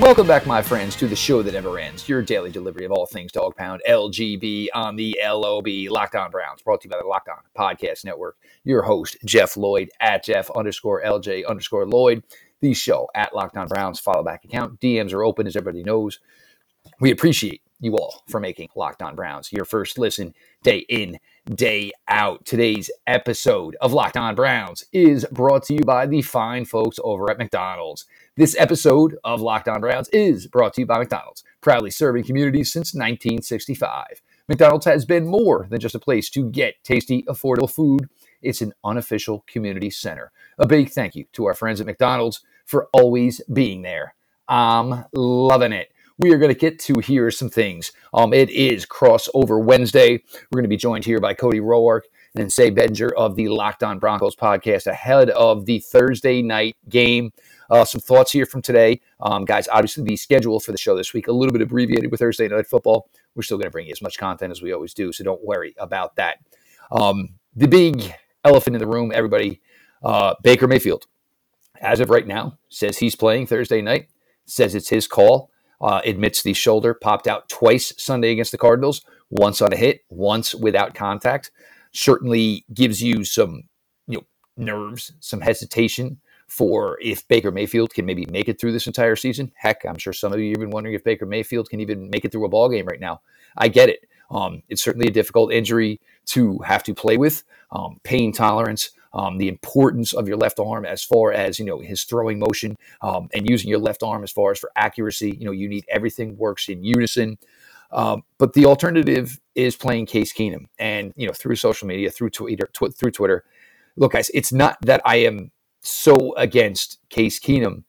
Welcome back, my friends, to the show that never ends. Your daily delivery of all things dog pound LGB on the LOB Locked On Browns, brought to you by the Locked On Podcast Network. Your host, Jeff Lloyd at Jeff underscore LJ underscore Lloyd. The show at Locked On Browns follow back account. DMs are open, as everybody knows. We appreciate you all for making Locked On Browns your first listen day in, day out. Today's episode of Locked On Browns is brought to you by the fine folks over at McDonald's. This episode of Locked On Browns is brought to you by McDonald's, proudly serving communities since 1965. McDonald's has been more than just a place to get tasty, affordable food. It's an unofficial community center. A big thank you to our friends at McDonald's for always being there. I'm loving it. We are going to get to hear some things. Um, it is crossover Wednesday. We're going to be joined here by Cody Roark and Sayre Bedinger of the Locked On Broncos podcast ahead of the Thursday night game. Uh, some thoughts here from today. Um, guys, obviously, the schedule for the show this week, a little bit abbreviated with Thursday Night Football. We're still going to bring you as much content as we always do, so don't worry about that. Um, the big elephant in the room, everybody, uh, Baker Mayfield, as of right now, says he's playing Thursday night, says it's his call, uh, admits the shoulder popped out twice Sunday against the Cardinals, once on a hit, once without contact. Certainly gives you some you know nerves, some hesitation for if Baker Mayfield can maybe make it through this entire season. Heck, I'm sure some of you have been wondering if Baker Mayfield can even make it through a ball game right now. I get it. Um, it's certainly a difficult injury to have to play with. Um, pain tolerance, um, the importance of your left arm as far as you know his throwing motion um, and using your left arm as far as for accuracy. You know, you need everything works in unison. Um, but the alternative is playing Case Keenum, and you know through social media, through Twitter, tw- through Twitter. Look, guys, it's not that I am so against Case Keenum.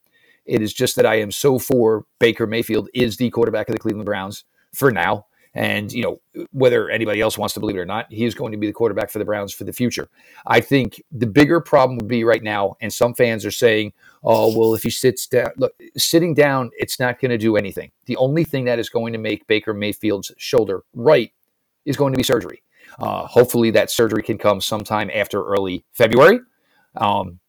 It is just that I am so for Baker Mayfield is the quarterback of the Cleveland Browns for now. And, you know, whether anybody else wants to believe it or not, he is going to be the quarterback for the Browns for the future. I think the bigger problem would be right now, and some fans are saying, oh, well, if he sits down, look, sitting down, it's not going to do anything. The only thing that is going to make Baker Mayfield's shoulder right is going to be surgery. Uh, hopefully, that surgery can come sometime after early February. Um,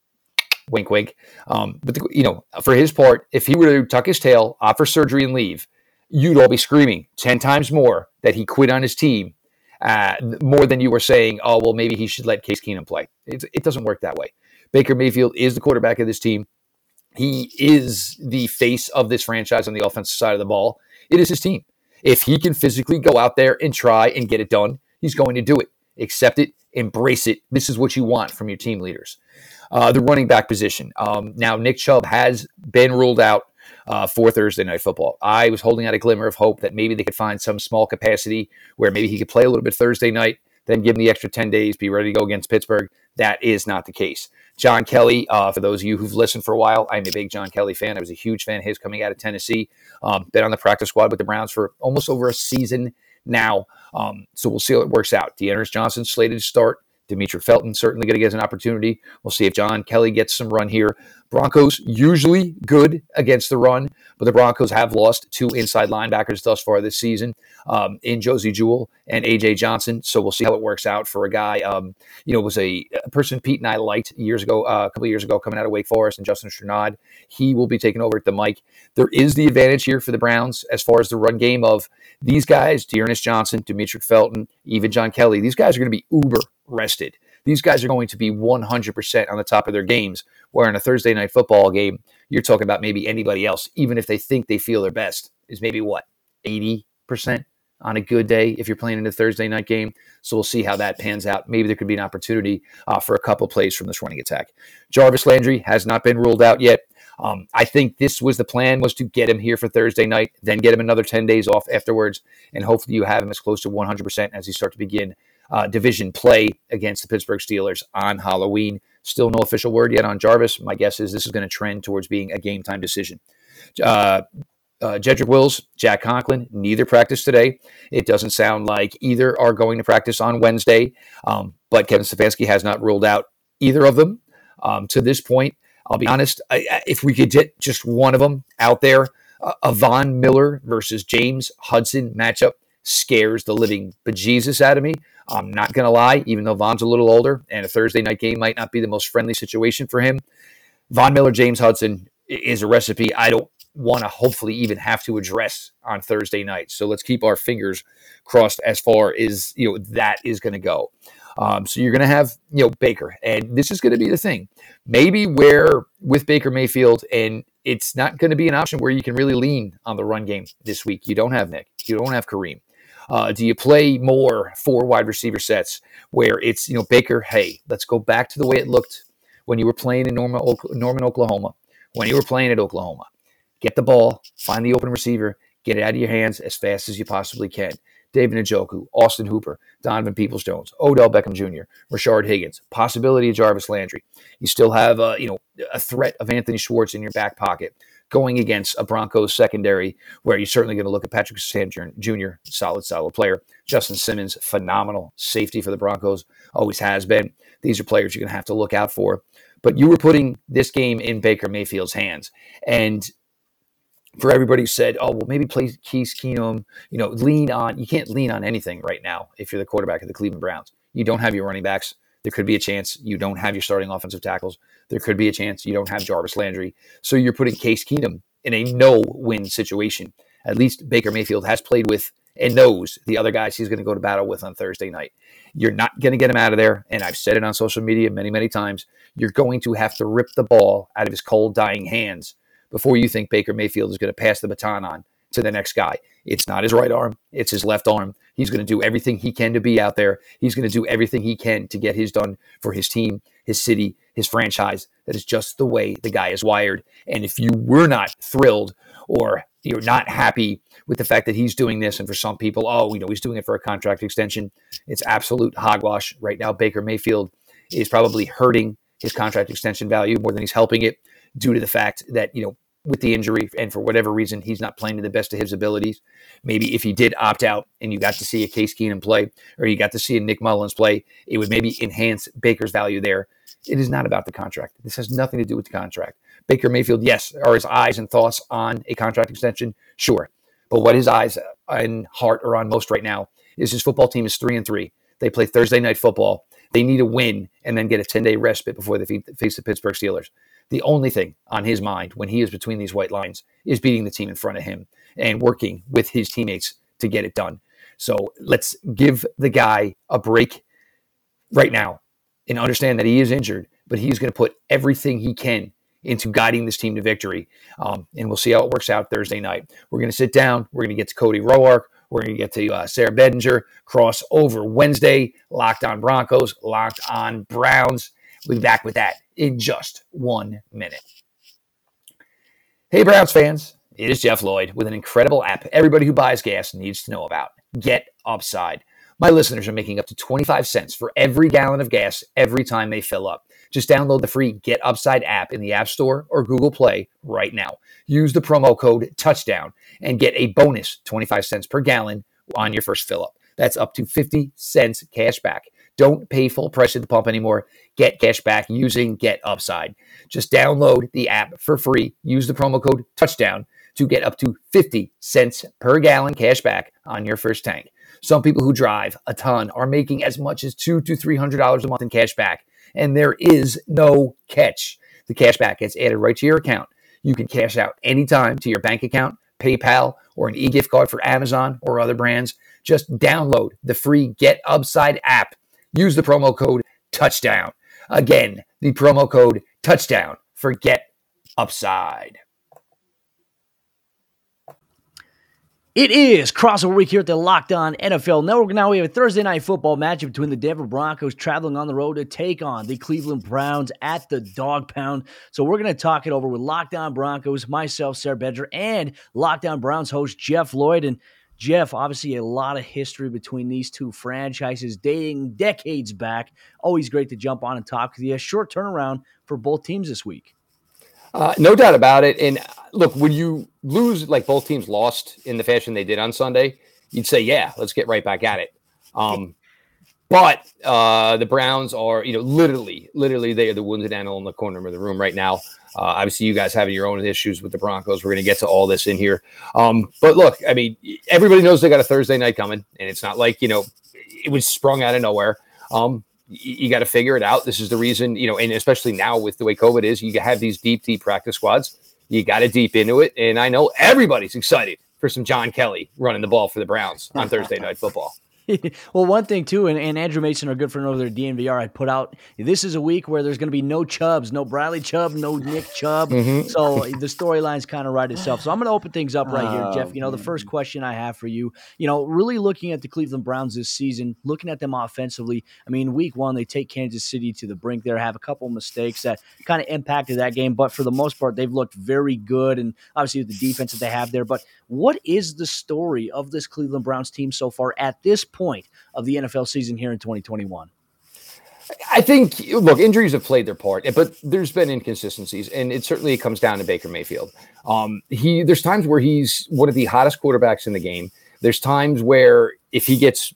wink, wink. Um, but the, you know, for his part, if he were to tuck his tail, opt for surgery, and leave, you'd all be screaming ten times more that he quit on his team, uh, more than you were saying, "Oh, well, maybe he should let Case Keenum play." It doesn't work that way. Baker Mayfield is the quarterback of this team. He is the face of this franchise on the offensive side of the ball. It is his team. If he can physically go out there and try and get it done, he's going to do it. Accept it, embrace it. This is what you want from your team leaders. Uh, the running back position. Um, now, Nick Chubb has been ruled out uh, for Thursday night football. I was holding out a glimmer of hope that maybe they could find some small capacity where maybe he could play a little bit Thursday night, then give him the extra 10 days, be ready to go against Pittsburgh. That is not the case. John Kelly, uh, for those of you who've listened for a while, I'm a big John Kelly fan. I was a huge fan of his coming out of Tennessee. Um, been on the practice squad with the Browns for almost over a season now. Um, so we'll see how it works out. D'Ernest Johnson slated to start. Demetric Felton certainly going to get an opportunity. We'll see if John Kelly gets some run here. Broncos usually good against the run, but the Broncos have lost two inside linebackers thus far this season um, in Josey Jewell and AJ Johnson. So we'll see how it works out for a guy. Um, you know, was a, a, person Pete and I liked years ago, uh, a couple years ago, coming out of Wake Forest, and Justin Strnad. He will be taking over at the mic. There is the advantage here for the Browns as far as the run game of these guys: D'Ernest Johnson, Demetric Felton, even John Kelly. These guys are going to be uber rested. These guys are going to be 100% on the top of their games. Where in a Thursday night football game, you're talking about maybe anybody else, even if they think they feel their best, is maybe what, 80% on a good day if you're playing in a Thursday night game. So we'll see how that pans out. Maybe there could be an opportunity uh, for a couple plays from this running attack. Jarvis Landry has not been ruled out yet. Um, I think this was the plan was to get him here for Thursday night, then get him another 10 days off afterwards, and hopefully you have him as close to 100% as you start to begin uh, division play against the Pittsburgh Steelers on Halloween. Still no official word yet on Jarvis. My guess is this is going to trend towards being a game time decision. Uh, uh, Jedrick Wills, Jack Conklin, neither practice today. It doesn't sound like either are going to practice on Wednesday, um, but Kevin Stefanski has not ruled out either of them um, to this point. I'll be honest. I, if we could get just one of them out there, uh, a Von Miller versus James Hudson matchup scares the living bejesus out of me. I'm not going to lie, even though Von's a little older and a Thursday night game might not be the most friendly situation for him. Von Miller, James Hudson is a recipe I don't want to hopefully even have to address on Thursday night. So let's keep our fingers crossed as far as you know that is going to go. Um, so you're going to have you know Baker, and this is going to be the thing. Maybe where with Baker Mayfield, and it's not going to be an option where you can really lean on the run game this week. You don't have Nick, you don't have Kareem. Uh, do you play more four wide receiver sets where it's you know Baker? Hey, let's go back to the way it looked when you were playing in Norman, Oklahoma. When you were playing at Oklahoma, get the ball, find the open receiver, get it out of your hands as fast as you possibly can. David Njoku, Austin Hooper, Donovan Peoples Jones, Odell Beckham Jr., Rashard Higgins, possibility of Jarvis Landry. You still have a, you know, a threat of Anthony Schwartz in your back pocket going against a Broncos secondary where you're certainly going to look at Patrick Surtain Jr., solid, solid player. Justin Simmons, phenomenal safety for the Broncos, always has been. These are players you're going to have to look out for. But you were putting this game in Baker Mayfield's hands. And for everybody who said, oh, well, maybe play Case Keenum, you know, lean on, you can't lean on anything right now if you're the quarterback of the Cleveland Browns. You don't have your running backs. There could be a chance you don't have your starting offensive tackles. There could be a chance you don't have Jarvis Landry. So you're putting Case Keenum in a no win situation. At least Baker Mayfield has played with and knows the other guys he's going to go to battle with on Thursday night. You're not going to get him out of there. And I've said it on social media many, many times. You're going to have to rip the ball out of his cold, dying hands before you think Baker Mayfield is going to pass the baton on to the next guy. It's not his right arm, it's his left arm. He's going to do everything he can to be out there. He's going to do everything he can to get his done for his team, his city, his franchise. That is just the way the guy is wired. And if you were not thrilled or you're not happy with the fact that he's doing this, and for some people, oh, you know, he's doing it for a contract extension, it's absolute hogwash. Right now, Baker Mayfield is probably hurting his contract extension value more than he's helping it due to the fact that, you know, with the injury and for whatever reason he's not playing to the best of his abilities. Maybe if he did opt out and you got to see a Case Keenum play or you got to see a Nick Mullens play, it would maybe enhance Baker's value there. It is not about the contract. This has nothing to do with the contract. Baker Mayfield, yes, are his eyes and thoughts on a contract extension? Sure. But what his eyes and heart are on most right now is his football team is three and three. They play Thursday night football. They need a win and then get a 10 day respite before they face the Pittsburgh Steelers. The only thing on his mind when he is between these white lines is beating the team in front of him and working with his teammates to get it done. So let's give the guy a break right now and understand that he is injured, but he's going to put everything he can into guiding this team to victory. Um, and we'll see how it works out Thursday night. We're going to sit down. We're going to get to Cody Roark. We're going to get to uh, Sayre Bedinger. Cross over Wednesday. Locked on Broncos. Locked on Browns. We'll be back with that in just one minute. Hey, Browns fans, it is Jeff Lloyd with an incredible app everybody who buys gas needs to know about Get Upside. My listeners are making up to 25 cents for every gallon of gas every time they fill up. Just download the free Get Upside app in the App Store or Google Play right now. Use the promo code Touchdown and get a bonus 25 cents per gallon on your first fill up. That's up to 50 cents cash back. Don't pay full price at the pump anymore. Get cash back using Get Upside. Just download the app for free. Use the promo code Touchdown to get up to 50 cents per gallon cash back on your first tank. Some people who drive a ton are making as much as two to three hundred dollars a month in cash back, and there is no catch. The cash back gets added right to your account. You can cash out anytime to your bank account, PayPal, or an e-gift card for Amazon or other brands. Just download the free Get Upside app use the promo code touchdown. Again, the promo code touchdown Forget Upside. It is crossover week here at the Locked On NFL Network. Now we have a Thursday night football matchup between the Denver Broncos traveling on the road to take on the Cleveland Browns at the Dog Pound. So we're going to talk it over with Locked On Broncos, myself, Sayre Bedinger, and Locked On Browns host Jeff Lloyd. And Jeff, obviously a lot of history between these two franchises dating decades back. Always great to jump on and talk with you. Short turnaround for both teams this week. Uh, no doubt about it. And look, when you lose like both teams lost in the fashion they did on Sunday, you'd say, yeah, let's get right back at it. Um, but uh, the Browns are, you know, literally, literally, they are the wounded animal in the corner of the room right now. Uh, obviously, you guys having your own issues with the Broncos. We're going to get to all this in here. Um, but look, I mean, everybody knows they got a Thursday night coming, and it's not like you know it was sprung out of nowhere. Um, you, you got to figure it out. This is the reason, you know, and especially now with the way COVID is, you have these deep, deep practice squads. You got to deep into it, and I know everybody's excited for some John Kelly running the ball for the Browns on Thursday night football. well, one thing too, and, and Andrew Mason, our good friend over there at DNVR, I put out this is a week where there's going to be no Chubs, no Bradley Chubb, no Nick Chubb. Mm-hmm. So the storyline's kind of right itself. So I'm going to open things up right here, oh, Jeff. You know, the first question I have for you, you know, really looking at the Cleveland Browns this season, looking at them offensively. I mean, week one they take Kansas City to the brink. There have a couple mistakes that kind of impacted that game, but for the most part, they've looked very good, and obviously the defense that they have there. But what is the story of this Cleveland Browns team so far at this point of the NFL season here in 2021? I think look, injuries have played their part, but there's been inconsistencies, and it certainly comes down to Baker Mayfield. Um, he there's times where he's one of the hottest quarterbacks in the game. There's times where if he gets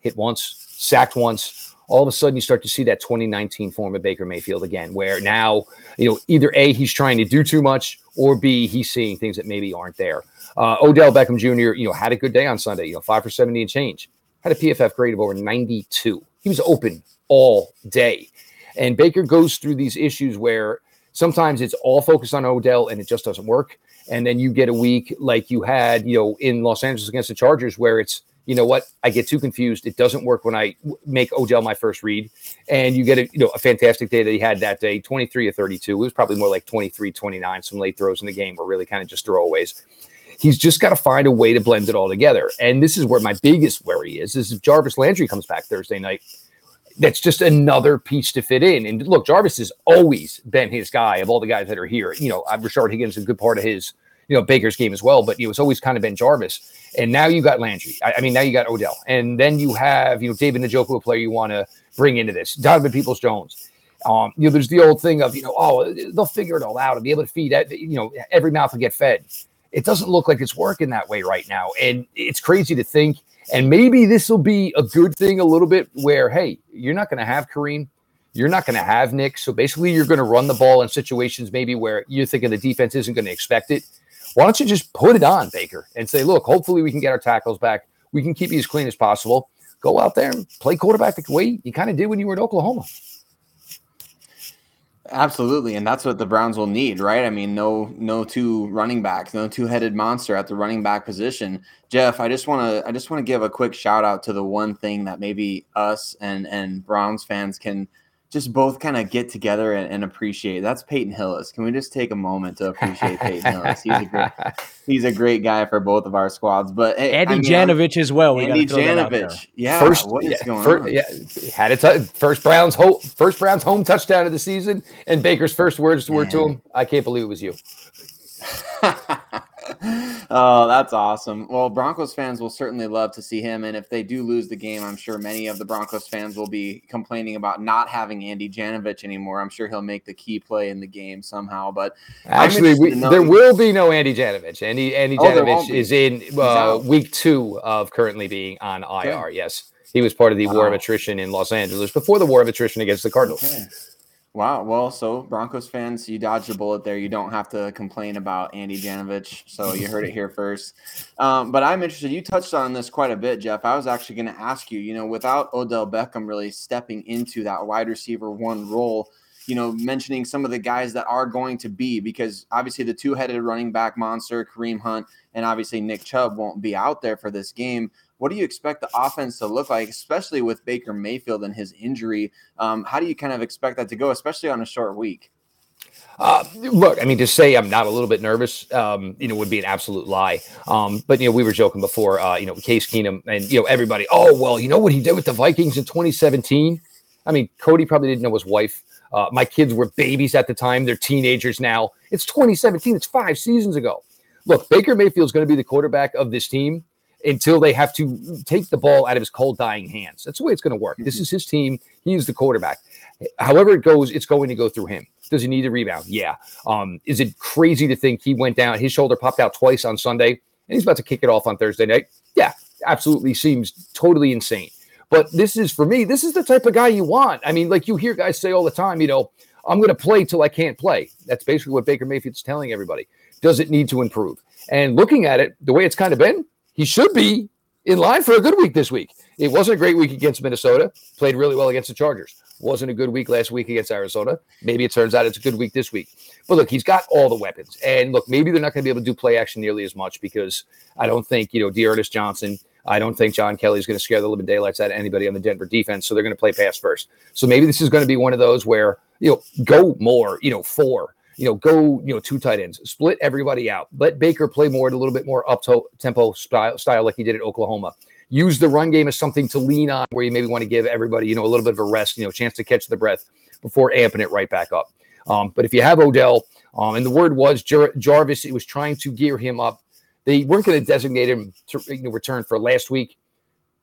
hit once, sacked once, all of a sudden you start to see that 2019 form of Baker Mayfield again, where now you know either a he's trying to do too much, or b he's seeing things that maybe aren't there. Uh, Odell Beckham Jr. you know had a good day on Sunday, you know five for 70 and change had a PFF grade of over 92. He was open all day. And Baker goes through these issues where sometimes it's all focused on Odell and it just doesn't work. And then you get a week like you had, you know, in Los Angeles against the Chargers, where it's, you know what, I get too confused. It doesn't work when I make Odell my first read. And you get a, you know, a fantastic day that he had that day, 23 or 32. It was probably more like 23, 29. Some late throws in the game were really kind of just throwaways. He's just got to find a way to blend it all together. And this is where my biggest worry is: is if Jarvis Landry comes back Thursday night, that's just another piece to fit in. And look, Jarvis has always been his guy of all the guys that are here. You know, Rashard Higgins is a good part of his, you know, Baker's game as well, but it was always kind of been Jarvis. And now you got Landry. I, I mean, now you got Odell. And then you have, you know, David Njoku, a player you want to bring into this. Donovan Peoples Jones. Um, you know, there's the old thing of, you know, oh, they'll figure it all out and be able to feed, you know, every mouth will get fed it doesn't look like it's working that way right now. And it's crazy to think. And maybe this will be a good thing a little bit where, hey, you're not going to have Kareem. You're not going to have Nick. So basically, you're going to run the ball in situations maybe where you're thinking the defense isn't going to expect it. Why don't you just put it on, Baker, and say, look, hopefully we can get our tackles back. We can keep you as clean as possible. Go out there and play quarterback the way you kind of did when you were in Oklahoma. Absolutely, and that's what the Browns will need, right? I mean, no, no two running backs, no two-headed monster at the running back position. Jeff, I just want to, I just want to give a quick shout out to the one thing that maybe us and and Browns fans can just both kind of get together and, and, appreciate. That's Peyton Hillis. Can we just take a moment to appreciate Peyton Hillis? He's a great, he's a great guy for both of our squads. But hey, Andy I mean, Janovich as well. We Andy Janovich, yeah. First, what is yeah, going first, on? Yeah, had a t- first Browns home, first Browns home touchdown of the season, and Baker's first words were to him, "I can't believe it was you." oh, that's awesome. Well, Broncos fans will certainly love to see him. And if they do lose the game, I'm sure many of the Broncos fans will be complaining about not having Andy Janovich anymore. I'm sure he'll make the key play in the game somehow. But actually, we, there will be no Andy Janovich. Andy, Andy oh, Janovich is in uh, week two of currently being on IR. Okay. Yes. He was part of the wow. war of attrition in Los Angeles before the war of attrition against the Cardinals. Okay. Wow. Well, so Broncos fans, you dodged a bullet there. You don't have to complain about Andy Janovich. So you heard it here first. Um, but I'm interested. You touched on this quite a bit, Jeff. I was actually going to ask you, you know, without Odell Beckham really stepping into that wide receiver one role, you know, mentioning some of the guys that are going to be, because obviously the two headed running back monster, Kareem Hunt, and obviously Nick Chubb won't be out there for this game. What do you expect the offense to look like, especially with Baker Mayfield and his injury? Um, how do you kind of expect that to go, especially on a short week? Uh, look, I mean, to say I'm not a little bit nervous, um, you know, would be an absolute lie. Um, but you know, we were joking before, uh, you know, Case Keenum and you know everybody. Oh well, you know what he did with the Vikings in 2017. I mean, Cody probably didn't know his wife. Uh, my kids were babies at the time; they're teenagers now. It's 2017. It's five seasons ago. Look, Baker Mayfield's going to be the quarterback of this team until they have to take the ball out of his cold, dying hands. That's the way it's going to work. This mm-hmm. is his team. He's the quarterback. However it goes, it's going to go through him. Does he need a rebound? Yeah. Um, is it crazy to think he went down? His shoulder popped out twice on Sunday, and he's about to kick it off on Thursday night. Yeah, absolutely seems totally insane. But this is for me, this is the type of guy you want. I mean, like you hear guys say all the time, you know, I'm going to play till I can't play. That's basically what Baker Mayfield's telling everybody. Does it need to improve? And looking at it, the way it's kind of been, he should be in line for a good week this week. It wasn't a great week against Minnesota. Played really well against the Chargers. Wasn't a good week last week against Arizona. Maybe it turns out it's a good week this week. But look, he's got all the weapons. And look, maybe they're not going to be able to do play action nearly as much because I don't think, you know, D'Ernest Johnson, I don't think John Kelly is going to scare the living daylights out of anybody on the Denver defense. So they're going to play pass first. So maybe this is going to be one of those where, you know, go more, you know, four, you know, go, you know, two tight ends, split everybody out. Let Baker play more a little bit more up tempo style, style like he did at Oklahoma use the run game as something to lean on where you maybe want to give everybody, you know, a little bit of a rest, you know, chance to catch the breath before amping it right back up. Um, but if you have Odell, um, and the word was Jar- Jarvis, it was trying to gear him up. They weren't going to designate him to you know, return for last week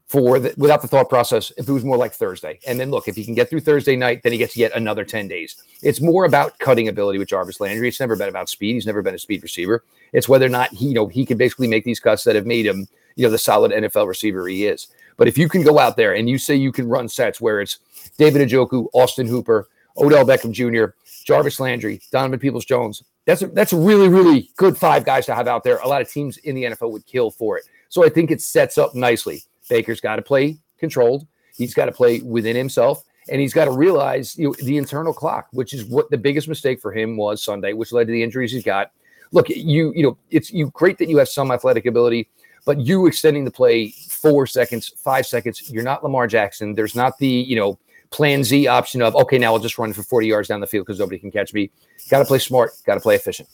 for the, without the thought process if it was more like Thursday. And then look, if he can get through Thursday night, then he gets yet another 10 days. It's more about cutting ability with Jarvis Landry. It's never been about speed. He's never been a speed receiver. It's whether or not he, you know, he can basically make these cuts that have made him you know the solid NFL receiver he is. But if you can go out there and you say you can run sets where it's David Njoku, Austin Hooper, Odell Beckham Jr., Jarvis Landry, Donovan Peoples Jones, that's a, that's a really really good five guys to have out there. A lot of teams in the NFL would kill for it. So I think it sets up nicely. Baker's got to play controlled. He's got to play within himself and he's got to realize you know, the internal clock, which is what the biggest mistake for him was Sunday, which led to the injuries he's got. Look, you you know, it's you great that you have some athletic ability. But you extending the play four seconds, five seconds, you're not Lamar Jackson. There's not the, you know, plan Z option of, okay, now I'll just run for 40 yards down the field because nobody can catch me. Got to play smart, got to play efficient.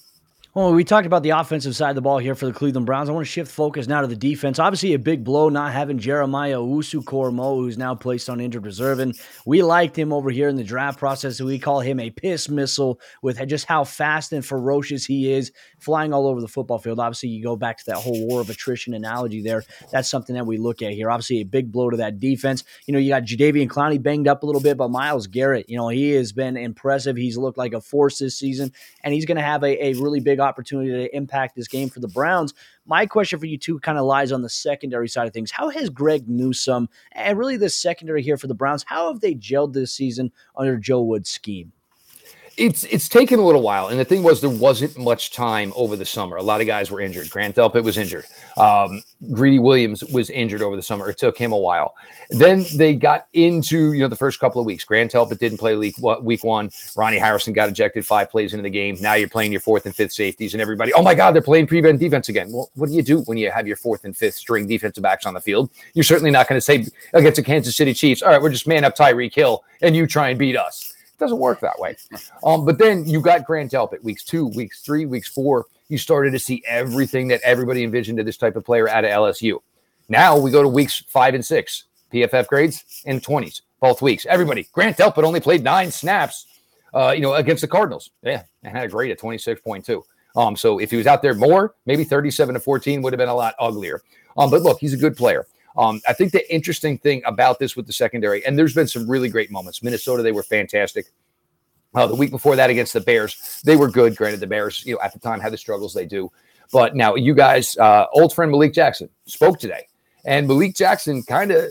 Well, we talked about the offensive side of the ball here for the Cleveland Browns. I want to shift focus now to the defense. Obviously, a big blow not having Jeremiah Owusu-Koramoah, who's now placed on injured reserve. And we liked him over here in the draft process. We call him a piss missile with just how fast and ferocious he is, flying all over the football field. Obviously, you go back to that whole war of attrition analogy there. That's something that we look at here. Obviously, a big blow to that defense. You know, you got Jadeveon Clowney banged up a little bit, but Myles Garrett, you know, he has been impressive. He's looked like a force this season, and he's going to have a, a really big opportunity to impact this game for the Browns. My question for you two kind of lies on the secondary side of things. How has Greg Newsome and really the secondary here for the Browns, how have they gelled this season under Joe Woods' scheme? It's it's taken a little while, and the thing was there wasn't much time over the summer. A lot of guys were injured. Grant Delpit was injured. Um, Greedy Williams was injured over the summer. It took him a while. Then they got into you know the first couple of weeks. Grant Delpit didn't play week week one. Ronnie Harrison got ejected five plays into the game. Now you're playing your fourth and fifth safeties, and everybody, oh my God, they're playing prevent defense again. Well, what do you do when you have your fourth and fifth string defensive backs on the field? You're certainly not going to say against the Kansas City Chiefs, all right, we're just man up Tyreek Hill, and you try and beat us doesn't work that way. Um, but then you got Grant Delpit weeks two, weeks three, weeks four. You started to see everything that everybody envisioned of this type of player out of LSU. Now we go to weeks five and six, PFF grades in 20s, both weeks. Everybody, Grant Delpit only played nine snaps, uh, you know, against the Cardinals. Yeah, and had a grade of 26.2. Um, so if he was out there more, maybe 37 to 14 would have been a lot uglier. Um, but look, he's a good player. Um, I think the interesting thing about this with the secondary, and there's been some really great moments. Minnesota, they were fantastic. Uh, the week before that against the Bears, they were good. Granted, the Bears, you know, at the time had the struggles they do. But now you guys, uh, old friend Malik Jackson spoke today, and Malik Jackson kind of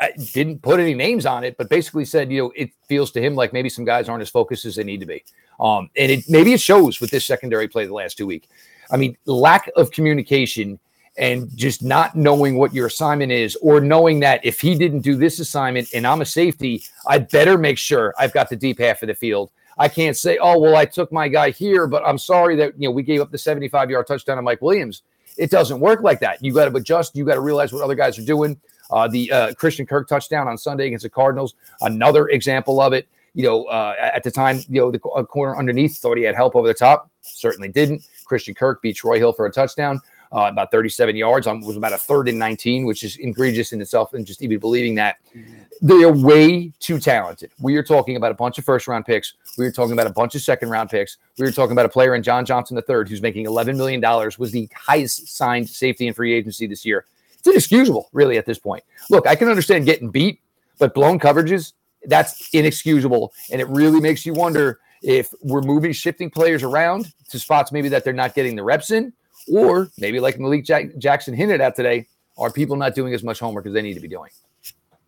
uh, didn't put any names on it, but basically said, you know, it feels to him like maybe some guys aren't as focused as they need to be. Um, and it maybe it shows with this secondary play the last two weeks. I mean, lack of communication and just not knowing what your assignment is, or knowing that if he didn't do this assignment and I'm a safety, I better make sure I've got the deep half of the field. I can't say, oh, well, I took my guy here, but I'm sorry that you know we gave up the 75 yard touchdown to Mike Williams. It doesn't work like that. You got to adjust. You got to realize what other guys are doing. Uh, the uh, Christian Kirk touchdown on Sunday against the Cardinals, another example of it. You know, uh, at the time, you know, the corner underneath thought he had help over the top. Certainly didn't. Christian Kirk beat Troy Hill for a touchdown uh, about 37 yards on was about a third and 19, which is egregious in itself. And just even believing that they are way too talented. We are talking about a bunch of first round picks. We are talking about a bunch of second round picks. We are talking about a player in John Johnson III who's making 11 million dollars. Was the highest signed safety in free agency this year. It's inexcusable, really, at this point. Look, I can understand getting beat, but blown coverages that's inexcusable, and it really makes you wonder if we're moving, shifting players around to spots maybe that they're not getting the reps in or maybe like Malik Jack- Jackson hinted at today, are people not doing as much homework as they need to be doing?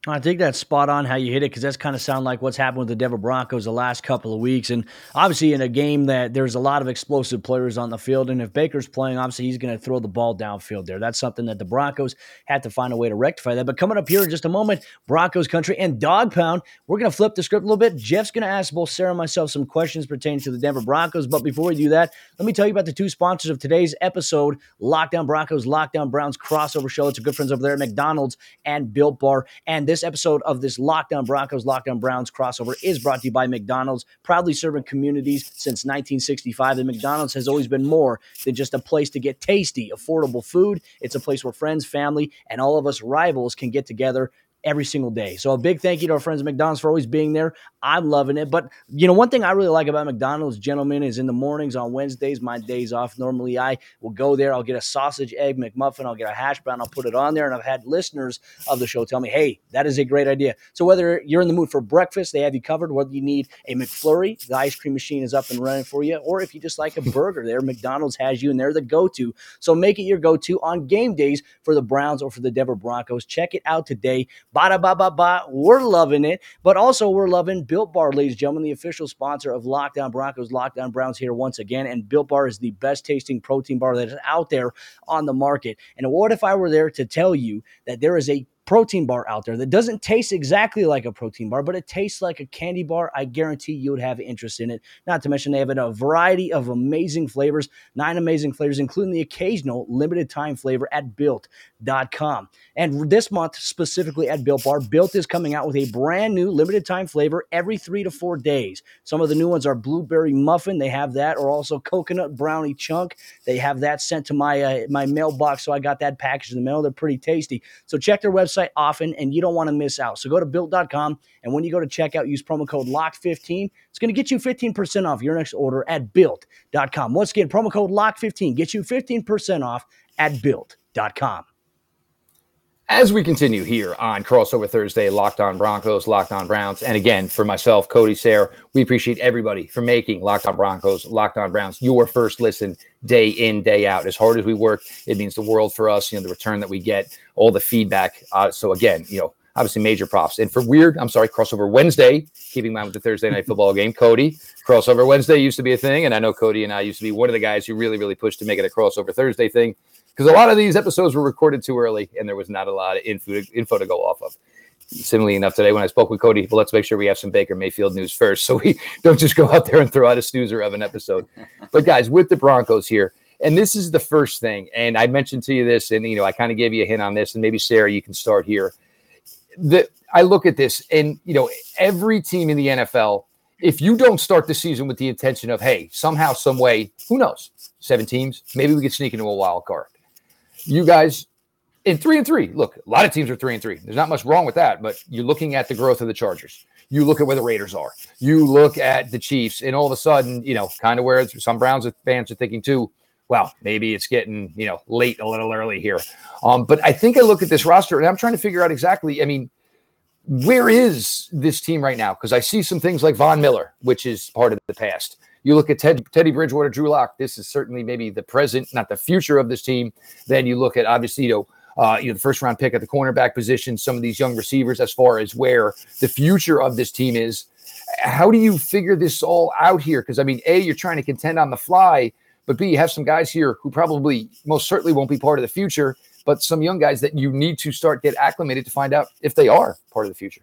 I think that's spot on how you hit it because that's kind of sound like what's happened with the Denver Broncos the last couple of weeks. And obviously, in a game that there's a lot of explosive players on the field, and if Baker's playing, obviously he's going to throw the ball downfield there. That's something that the Broncos had to find a way to rectify that. But coming up here in just a moment, Broncos country and dog pound, we're going to flip the script a little bit. Jeff's going to ask both Sayre and myself some questions pertaining to the Denver Broncos. But before we do that, let me tell you about the two sponsors of today's episode Locked On Broncos, Locked On Browns crossover show. It's a good friends over there at McDonald's and Built Bar. And this episode of this Locked On Broncos, Locked On Browns crossover is brought to you by McDonald's, proudly serving communities since 1965. And McDonald's has always been more than just a place to get tasty, affordable food. It's a place where friends, family, and all of us rivals can get together every single day. So a big thank you to our friends at McDonald's for always being there. I'm loving it. But you know, one thing I really like about McDonald's, gentlemen, is in the mornings on Wednesdays, my days off. Normally I will go there, I'll get a sausage egg McMuffin, I'll get a hash brown, I'll put it on there. And I've had listeners of the show tell me, hey, that is a great idea. So whether you're in the mood for breakfast, they have you covered. Whether you need a McFlurry, the ice cream machine is up and running for you. Or if you just like a burger there, McDonald's has you and they're the go-to. So make it your go-to on game days for the Browns or for the Denver Broncos. Check it out today. Bada ba ba ba. We're loving it. But also we're loving Built Bar, ladies and gentlemen, the official sponsor of Locked On Broncos, Locked On Browns here once again. And Built Bar is the best tasting protein bar that is out there on the market. And what if I were there to tell you that there is a protein bar out there that doesn't taste exactly like a protein bar, but it tastes like a candy bar, I guarantee you would have interest in it. Not to mention, they have a variety of amazing flavors, nine amazing flavors, including the occasional limited time flavor at built.com. And this month, specifically at Built Bar, Built is coming out with a brand new limited time flavor every three to four days. Some of the new ones are blueberry muffin, they have that, or also coconut brownie chunk. They have that sent to my uh, my mailbox, so I got that package in the mail. They're pretty tasty. So check their website website often and you don't want to miss out. So go to built.com and when you go to checkout, use promo code LOCK15. It's going to get you 15% off your next order at built.com. Once again, promo code LOCK15 gets you 15% off at built.com. As we continue here on Crossover Thursday, Locked On Broncos, Locked On Browns, and again, for myself, Cody Sayre, we appreciate everybody for making Locked On Broncos, Locked On Browns your first listen day in, day out. As hard as we work, it means the world for us, you know, the return that we get, all the feedback. Uh, so again, you know, obviously major props. And for weird, I'm sorry, crossover Wednesday, keeping mind with the Thursday night football game, Cody, crossover Wednesday used to be a thing. And I know Cody and I used to be one of the guys who really, really pushed to make it a crossover Thursday thing because a lot of these episodes were recorded too early and there was not a lot of info, info to go off of. Similarly enough, today when I spoke with Cody, well, let's make sure we have some Baker Mayfield news first, so we don't just go out there and throw out a snoozer of an episode. but guys, with the Broncos here, and this is the first thing, and I mentioned to you this, and you know, I kind of gave you a hint on this, and maybe Sayre, you can start here. The I look at this, and you know, every team in the NFL, if you don't start the season with the intention of, hey, somehow, some way, who knows, seven teams, maybe we could sneak into a wild card you guys in three and three. Look, a lot of teams are three and three. There's not much wrong with that, but you're looking at the growth of the Chargers. You look at where the Raiders are. You look at the Chiefs, and all of a sudden, you know, kind of where some Browns fans are thinking too. Well, maybe it's getting you know late a little early here. Um, but I think I look at this roster and I'm trying to figure out exactly. I mean, where is this team right now? Because I see some things like Von Miller, which is part of the past. You look at Ted, Teddy Bridgewater, Drew Lock. This is certainly maybe the present, not the future of this team. Then you look at obviously, you know, uh, you know, the first round pick at the cornerback position, some of these young receivers, as far as where the future of this team is. How do you figure this all out here? Because I mean, A, you're trying to contend on the fly, but B, you have some guys here who probably most certainly won't be part of the future, but some young guys that you need to start get acclimated to find out if they are part of the future.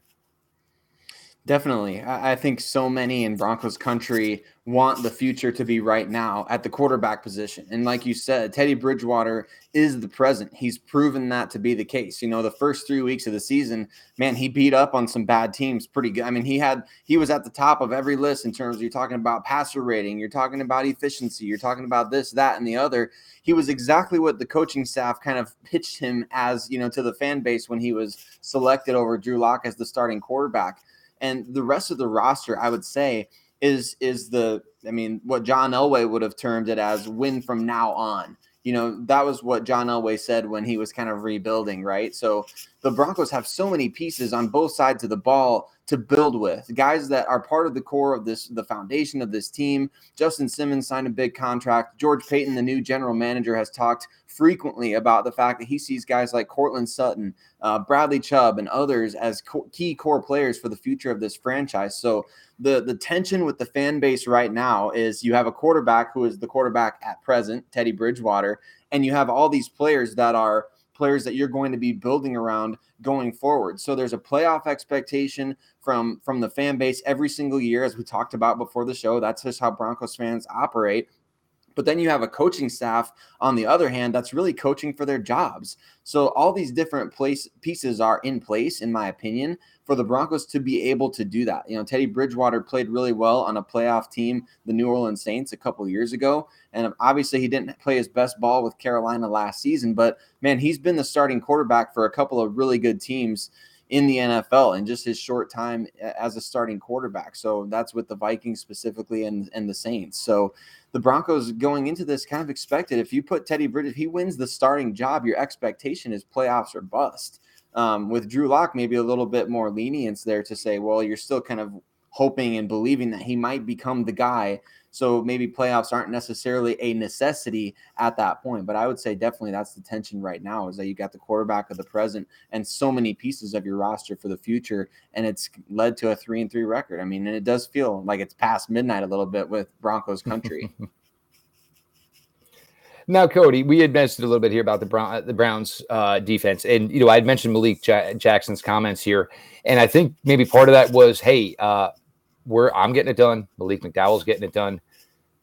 Definitely. I think so many in Broncos country want the future to be right now at the quarterback position. And like you said, Teddy Bridgewater is the present. He's proven that to be the case. You know, the first three weeks of the season, man, he beat up on some bad teams pretty good. I mean, he had he was at the top of every list in terms of you're talking about passer rating, you're talking about efficiency, you're talking about this, that, and the other. He was exactly what the coaching staff kind of pitched him as, you know, to the fan base when he was selected over Drew Lock as the starting quarterback and the rest of the roster, I would say, is is the I mean, what John Elway would have termed it as win from now on. You know, that was what John Elway said when he was kind of rebuilding, right? So the Broncos have so many pieces on both sides of the ball to build with, guys that are part of the core of this, the foundation of this team. Justin Simmons signed a big contract. George Paton, the new general manager, has talked frequently about the fact that he sees guys like Courtland Sutton, uh, Bradley Chubb, and others as co- key core players for the future of this franchise. So the the tension with the fan base right now is you have a quarterback who is the quarterback at present, Teddy Bridgewater, and you have all these players that are players that you're going to be building around going forward. So there's a playoff expectation from from the fan base every single year as we talked about before the show. That's just how Broncos fans operate. But then you have a coaching staff on the other hand that's really coaching for their jobs. So all these different place pieces are in place, in my opinion, for the Broncos to be able to do that. You know, Teddy Bridgewater played really well on a playoff team, the New Orleans Saints, a couple years ago, and obviously he didn't play his best ball with Carolina last season. But man, he's been the starting quarterback for a couple of really good teams in the NFL in just his short time as a starting quarterback. So that's with the Vikings specifically and, and the Saints. So the Broncos going into this kind of expected if you put Teddy Bridges, if he wins the starting job, your expectation is playoffs or bust. Um, with Drew Lock, maybe a little bit more lenience there to say, well, you're still kind of hoping and believing that he might become the guy so maybe playoffs aren't necessarily a necessity at that point. But I would say definitely that's the tension right now is that you got the quarterback of the present and so many pieces of your roster for the future. And it's led to a three and three record. I mean, and it does feel like it's past midnight a little bit with Broncos country. Now, Cody, we had mentioned a little bit here about the Brown, the Browns uh, defense, and you know, I had mentioned Malik ja- Jackson's comments here, and I think maybe part of that was, hey, uh, we're I'm getting it done. Malik McDowell's getting it done.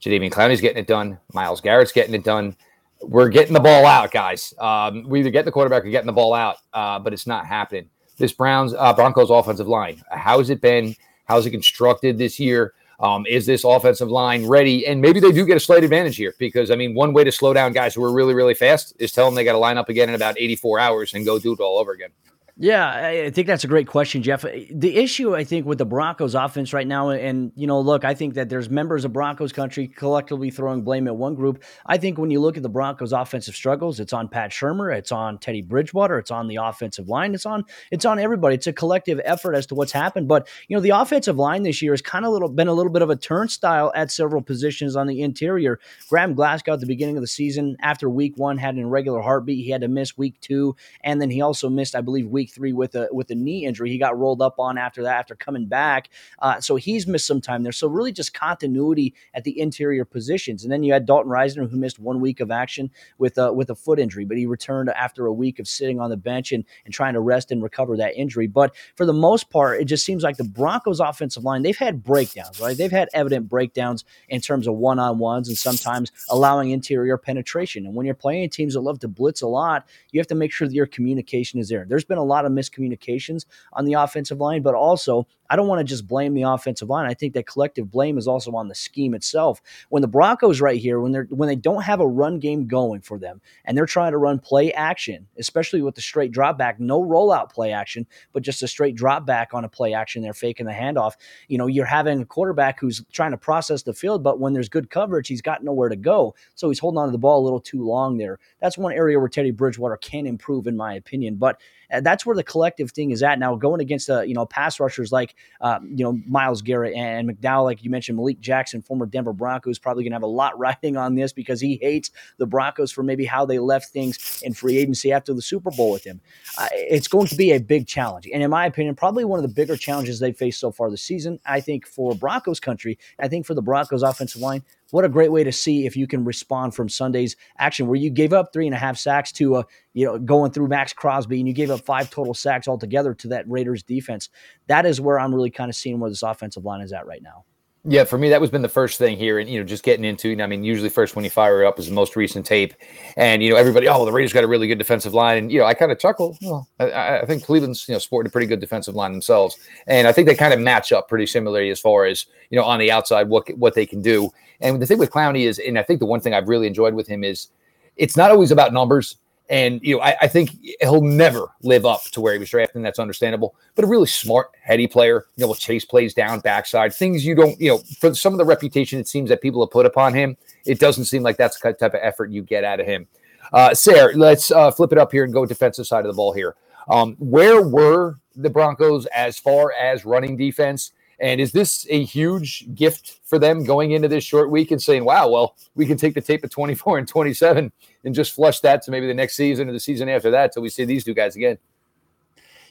Jadeveon Clowney's getting it done. Myles Garrett's getting it done. We're getting the ball out, guys. Um, we either get the quarterback or getting the ball out, uh, but it's not happening. This Browns uh, Broncos offensive line, how's it been? How's it constructed this year? Um, is this offensive line ready? And maybe they do get a slight advantage here because I mean, one way to slow down guys who are really, really fast is tell them they got to line up again in about 84 hours and go do it all over again. Yeah, I think that's a great question, Jeff. Uh, the issue I think with the Broncos offense right now, and you know, look, I think that there's members of Broncos country collectively throwing blame at one group. I think when you look at the Broncos offensive struggles, it's on Pat Shurmur, it's on Teddy Bridgewater, it's on the offensive line, it's on it's on everybody. It's a collective effort as to what's happened. But you know, the offensive line this year has kind of little been a little bit of a turnstile at several positions on the interior. Graham Glasgow at the beginning of the season, after week one, had an irregular heartbeat. He had to miss week two, and then he also missed, I believe, week week three with a with a knee injury. He got rolled up on after that after coming back, uh, so he's missed some time there. So really, just continuity at the interior positions. And then you had Dalton Risner who missed one week of action with a with a foot injury, but he returned after a week of sitting on the bench and and trying to rest and recover that injury. But for the most part, it just seems like the Broncos' offensive line they've had breakdowns, right? They've had evident breakdowns in terms of one on ones and sometimes allowing interior penetration. And when you're playing teams that love to blitz a lot, you have to make sure that your communication is there. There's been a lot of miscommunications on the offensive line, but also I don't want to just blame the offensive line. I think that collective blame is also on the scheme itself. When the Broncos right here, when they're when they don't have a run game going for them and they're trying to run play action, especially with the straight drop back, no rollout play action, but just a straight drop back on a play action, they're faking the handoff. You know, you're having a quarterback who's trying to process the field, but when there's good coverage, he's got nowhere to go. So he's holding on to the ball a little too long there. That's one area where Teddy Bridgewater can improve, in my opinion. But uh, that's where the collective thing is at now. Going against uh, you know pass rushers like uh, you know Myles Garrett and McDowell, like you mentioned, Malik Jackson, former Denver Broncos, probably going to have a lot riding on this because he hates the Broncos for maybe how they left things in free agency after the Super Bowl with him. Uh, it's going to be a big challenge, and in my opinion, probably one of the bigger challenges they've faced so far this season. I think for Broncos country, I think for the Broncos offensive line, what a great way to see if you can respond from Sunday's action where you gave up three and a half sacks to a, uh, you know, going through Maxx Crosby and you gave up five total sacks altogether to that Raiders defense. That is where I'm really kind of seeing where this offensive line is at right now. Yeah, for me, that was been the first thing here, and you know, just getting into. I mean, usually first when you fire it up is the most recent tape, and you know, everybody, oh, the Raiders got a really good defensive line, and you know, I kind of chuckle. Well, I, I, think Cleveland's you know sporting a pretty good defensive line themselves, and I think they kind of match up pretty similarly as far as you know on the outside what what they can do. And the thing with Clowney is, and I think the one thing I've really enjoyed with him is, it's not always about numbers. And you know, I, I, think he'll never live up to where he was drafted, and that's understandable. But a really smart, heady player, you know, will chase plays down, backside, things you don't, you know, for some of the reputation it seems that people have put upon him, it doesn't seem like that's the type of effort you get out of him. Uh, Sayre, let's uh, flip it up here and go defensive side of the ball here. Um, where were the Broncos as far as running defense? And is this a huge gift for them going into this short week and saying, wow, well, we can take the tape of 24 and 27 and just flush that to maybe the next season or the season after that till we see these two guys again?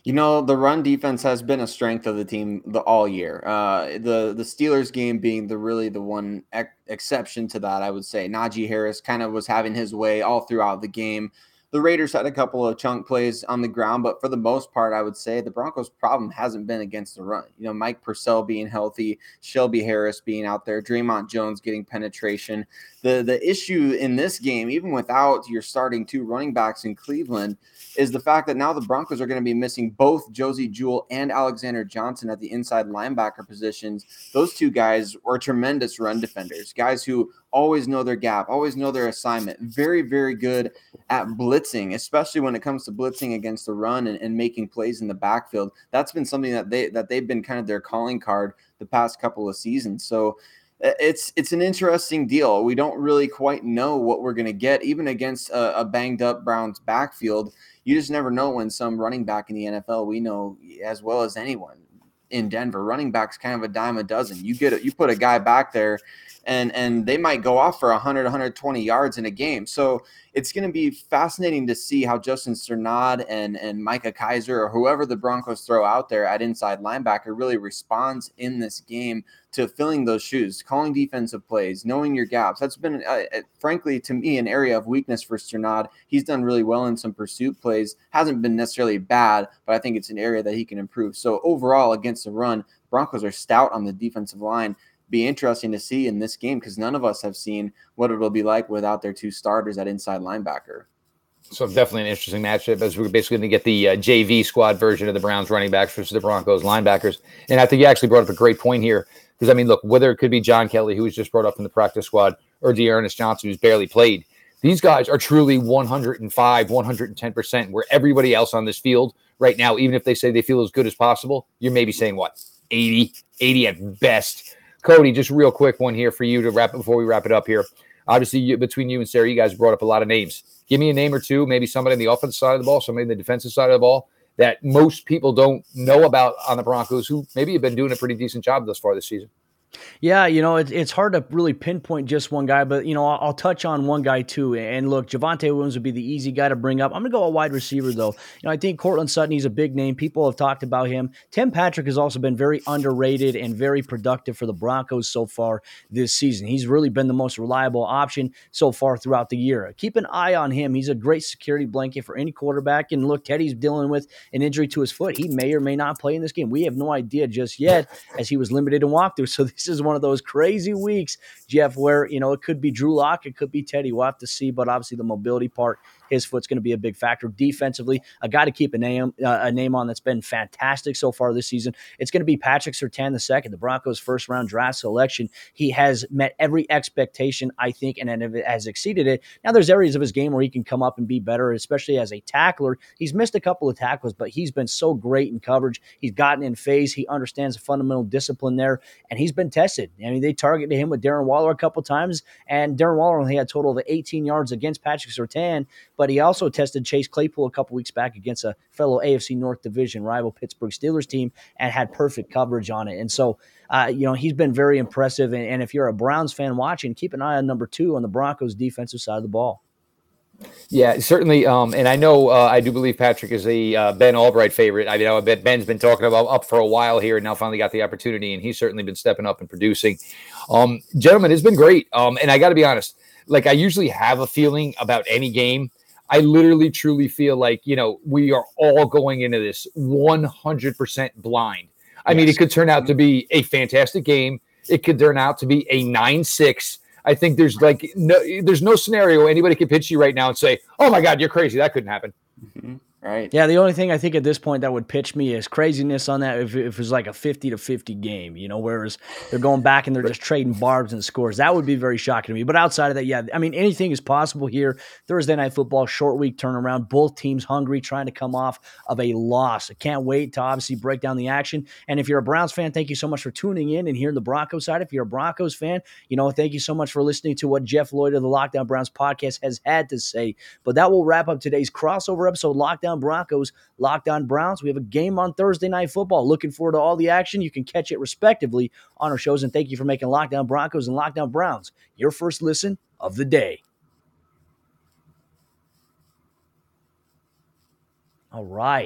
You know, the run defense has been a strength of the team the, all year. Uh, the the Steelers game being the really the one ex- exception to that, I would say. Najee Harris kind of was having his way all throughout the game. The Raiders had a couple of chunk plays on the ground, but for the most part, I would say the Broncos' problem hasn't been against the run. You know, Mike Purcell being healthy, Shelby Harris being out there, Dre'Mont Jones getting penetration. The the issue in this game, even without your starting two running backs in Cleveland, is the fact that now the Broncos are going to be missing both Josey Jewell and Alexander Johnson at the inside linebacker positions. Those two guys are tremendous run defenders, guys who always know their gap, always know their assignment. Very, very good at blitzing, especially when it comes to blitzing against the run and, and making plays in the backfield. That's been something that they that they've been kind of their calling card the past couple of seasons. So uh, it's it's an interesting deal. We don't really quite know what we're going to get, even against a, a, banged up Browns backfield. You just never know when some running back in the NFL. We know as well as anyone in Denver, running backs kind of a dime a dozen. You get it, you put a guy back there and and they might go off for 100 120 yards in a game. So it's going to be fascinating to see how justin Strnad and and micah kiser or whoever the broncos throw out there at inside linebacker really responds in this game to filling those shoes calling defensive plays knowing your gaps. That's been uh, uh frankly to me an area of weakness for Strnad. he's done really well in some pursuit plays. Hasn't been necessarily bad but i think it's an area that he can improve. So overall against the run broncos are stout on the defensive line be interesting to see in this game because none of us have seen what it'll be like without their two starters at inside linebacker. So definitely an interesting matchup as we're basically going to get the uh, JV squad version of the Browns running backs versus the Broncos linebackers. And I think you actually brought up a great point here because I mean, look, whether it could be John Kelly, who was just brought up in the practice squad, or D'Ernest Johnson, who's barely played, these guys are truly 105, 110%, where everybody else on this field right now, even if they say they feel as good as possible, you're maybe saying what, 80, 80 at best. Cody, just real quick one here for you to wrap it before we wrap it up here. Obviously, you, between you and Sayre, you guys brought up a lot of names. Give me a name or two, maybe somebody on the offensive side of the ball, somebody on the defensive side of the ball that most people don't know about on the Broncos who maybe have been doing a pretty decent job thus far this season. Yeah, you know, it's it's hard to really pinpoint just one guy, but, you know, I'll, I'll touch on one guy too. And look, Javonte Williams would be the easy guy to bring up. I'm going to go a wide receiver, though. You know, I think Courtland Sutton, he's a big name. People have talked about him. Tim Patrick has also been very underrated and very productive for the Broncos so far this season. He's really been the most reliable option so far throughout the year. Keep an eye on him. He's a great security blanket for any quarterback. And look, Teddy's dealing with an injury to his foot. He may or may not play in this game. We have no idea just yet as he was limited in walkthrough. So this is one of those crazy weeks, Jeff, where, you know, it could be Drew Lock, it could be Teddy. We'll have to see. But obviously, the mobility part his foot's going to be a big factor defensively. A guy to keep a name uh, a name on that's been fantastic so far this season. It's going to be Patrick Surtain the second, the Broncos' first round draft selection. He has met every expectation, I think, and has exceeded it. Now there's areas of his game where he can come up and be better, especially as a tackler. He's missed a couple of tackles, but he's been so great in coverage. He's gotten in phase. He understands the fundamental discipline there, and he's been tested. I mean, they targeted him with Darren Waller a couple times, and Darren Waller only had a total of 18 yards against Patrick Surtain, but he also tested Chase Claypool a couple weeks back against a fellow AFC North Division rival Pittsburgh Steelers team and had perfect coverage on it. And so, uh, you know, he's been very impressive. And, and if you're a Browns fan watching, keep an eye on number two on the Broncos defensive side of the ball. Yeah, certainly. Um, and I know uh, I do believe Patrick is a uh, Ben Albright favorite. I mean, I bet Ben's been talking about up for a while here, and now finally got the opportunity, and he's certainly been stepping up and producing. Um, gentlemen, it's been great. Um, and I got to be honest, like I usually have a feeling about any game I literally truly feel like, you know, we are all going into this 100% blind. I yes. mean, it could turn out to be a fantastic game. It could turn out to be a 9 6. I think there's like no, there's no scenario anybody could pitch you right now and say, "Oh my God, you're crazy. That couldn't happen." Mm-hmm. Right. Yeah, the only thing I think at this point that would pitch me is craziness on that if, if it was like a 50 to 50 game, you know, whereas they're going back and they're just trading barbs and scores. That would be very shocking to me. But outside of that, yeah, I mean, anything is possible here. Thursday night football, short week turnaround, both teams hungry, trying to come off of a loss. I can't wait to obviously break down the action. And if you're a Browns fan, thank you so much for tuning in and hearing the Broncos side. If you're a Broncos fan, you know, thank you so much for listening to what Jeff Lloyd of the Locked On Browns podcast has had to say. But that will wrap up today's crossover episode, Locked On On Broncos, Locked On Browns. We have a game on Thursday Night Football. Looking forward to all the action. You can catch it respectively on our shows. And thank you for making Locked On Broncos and Locked On Browns your first listen of the day. All right.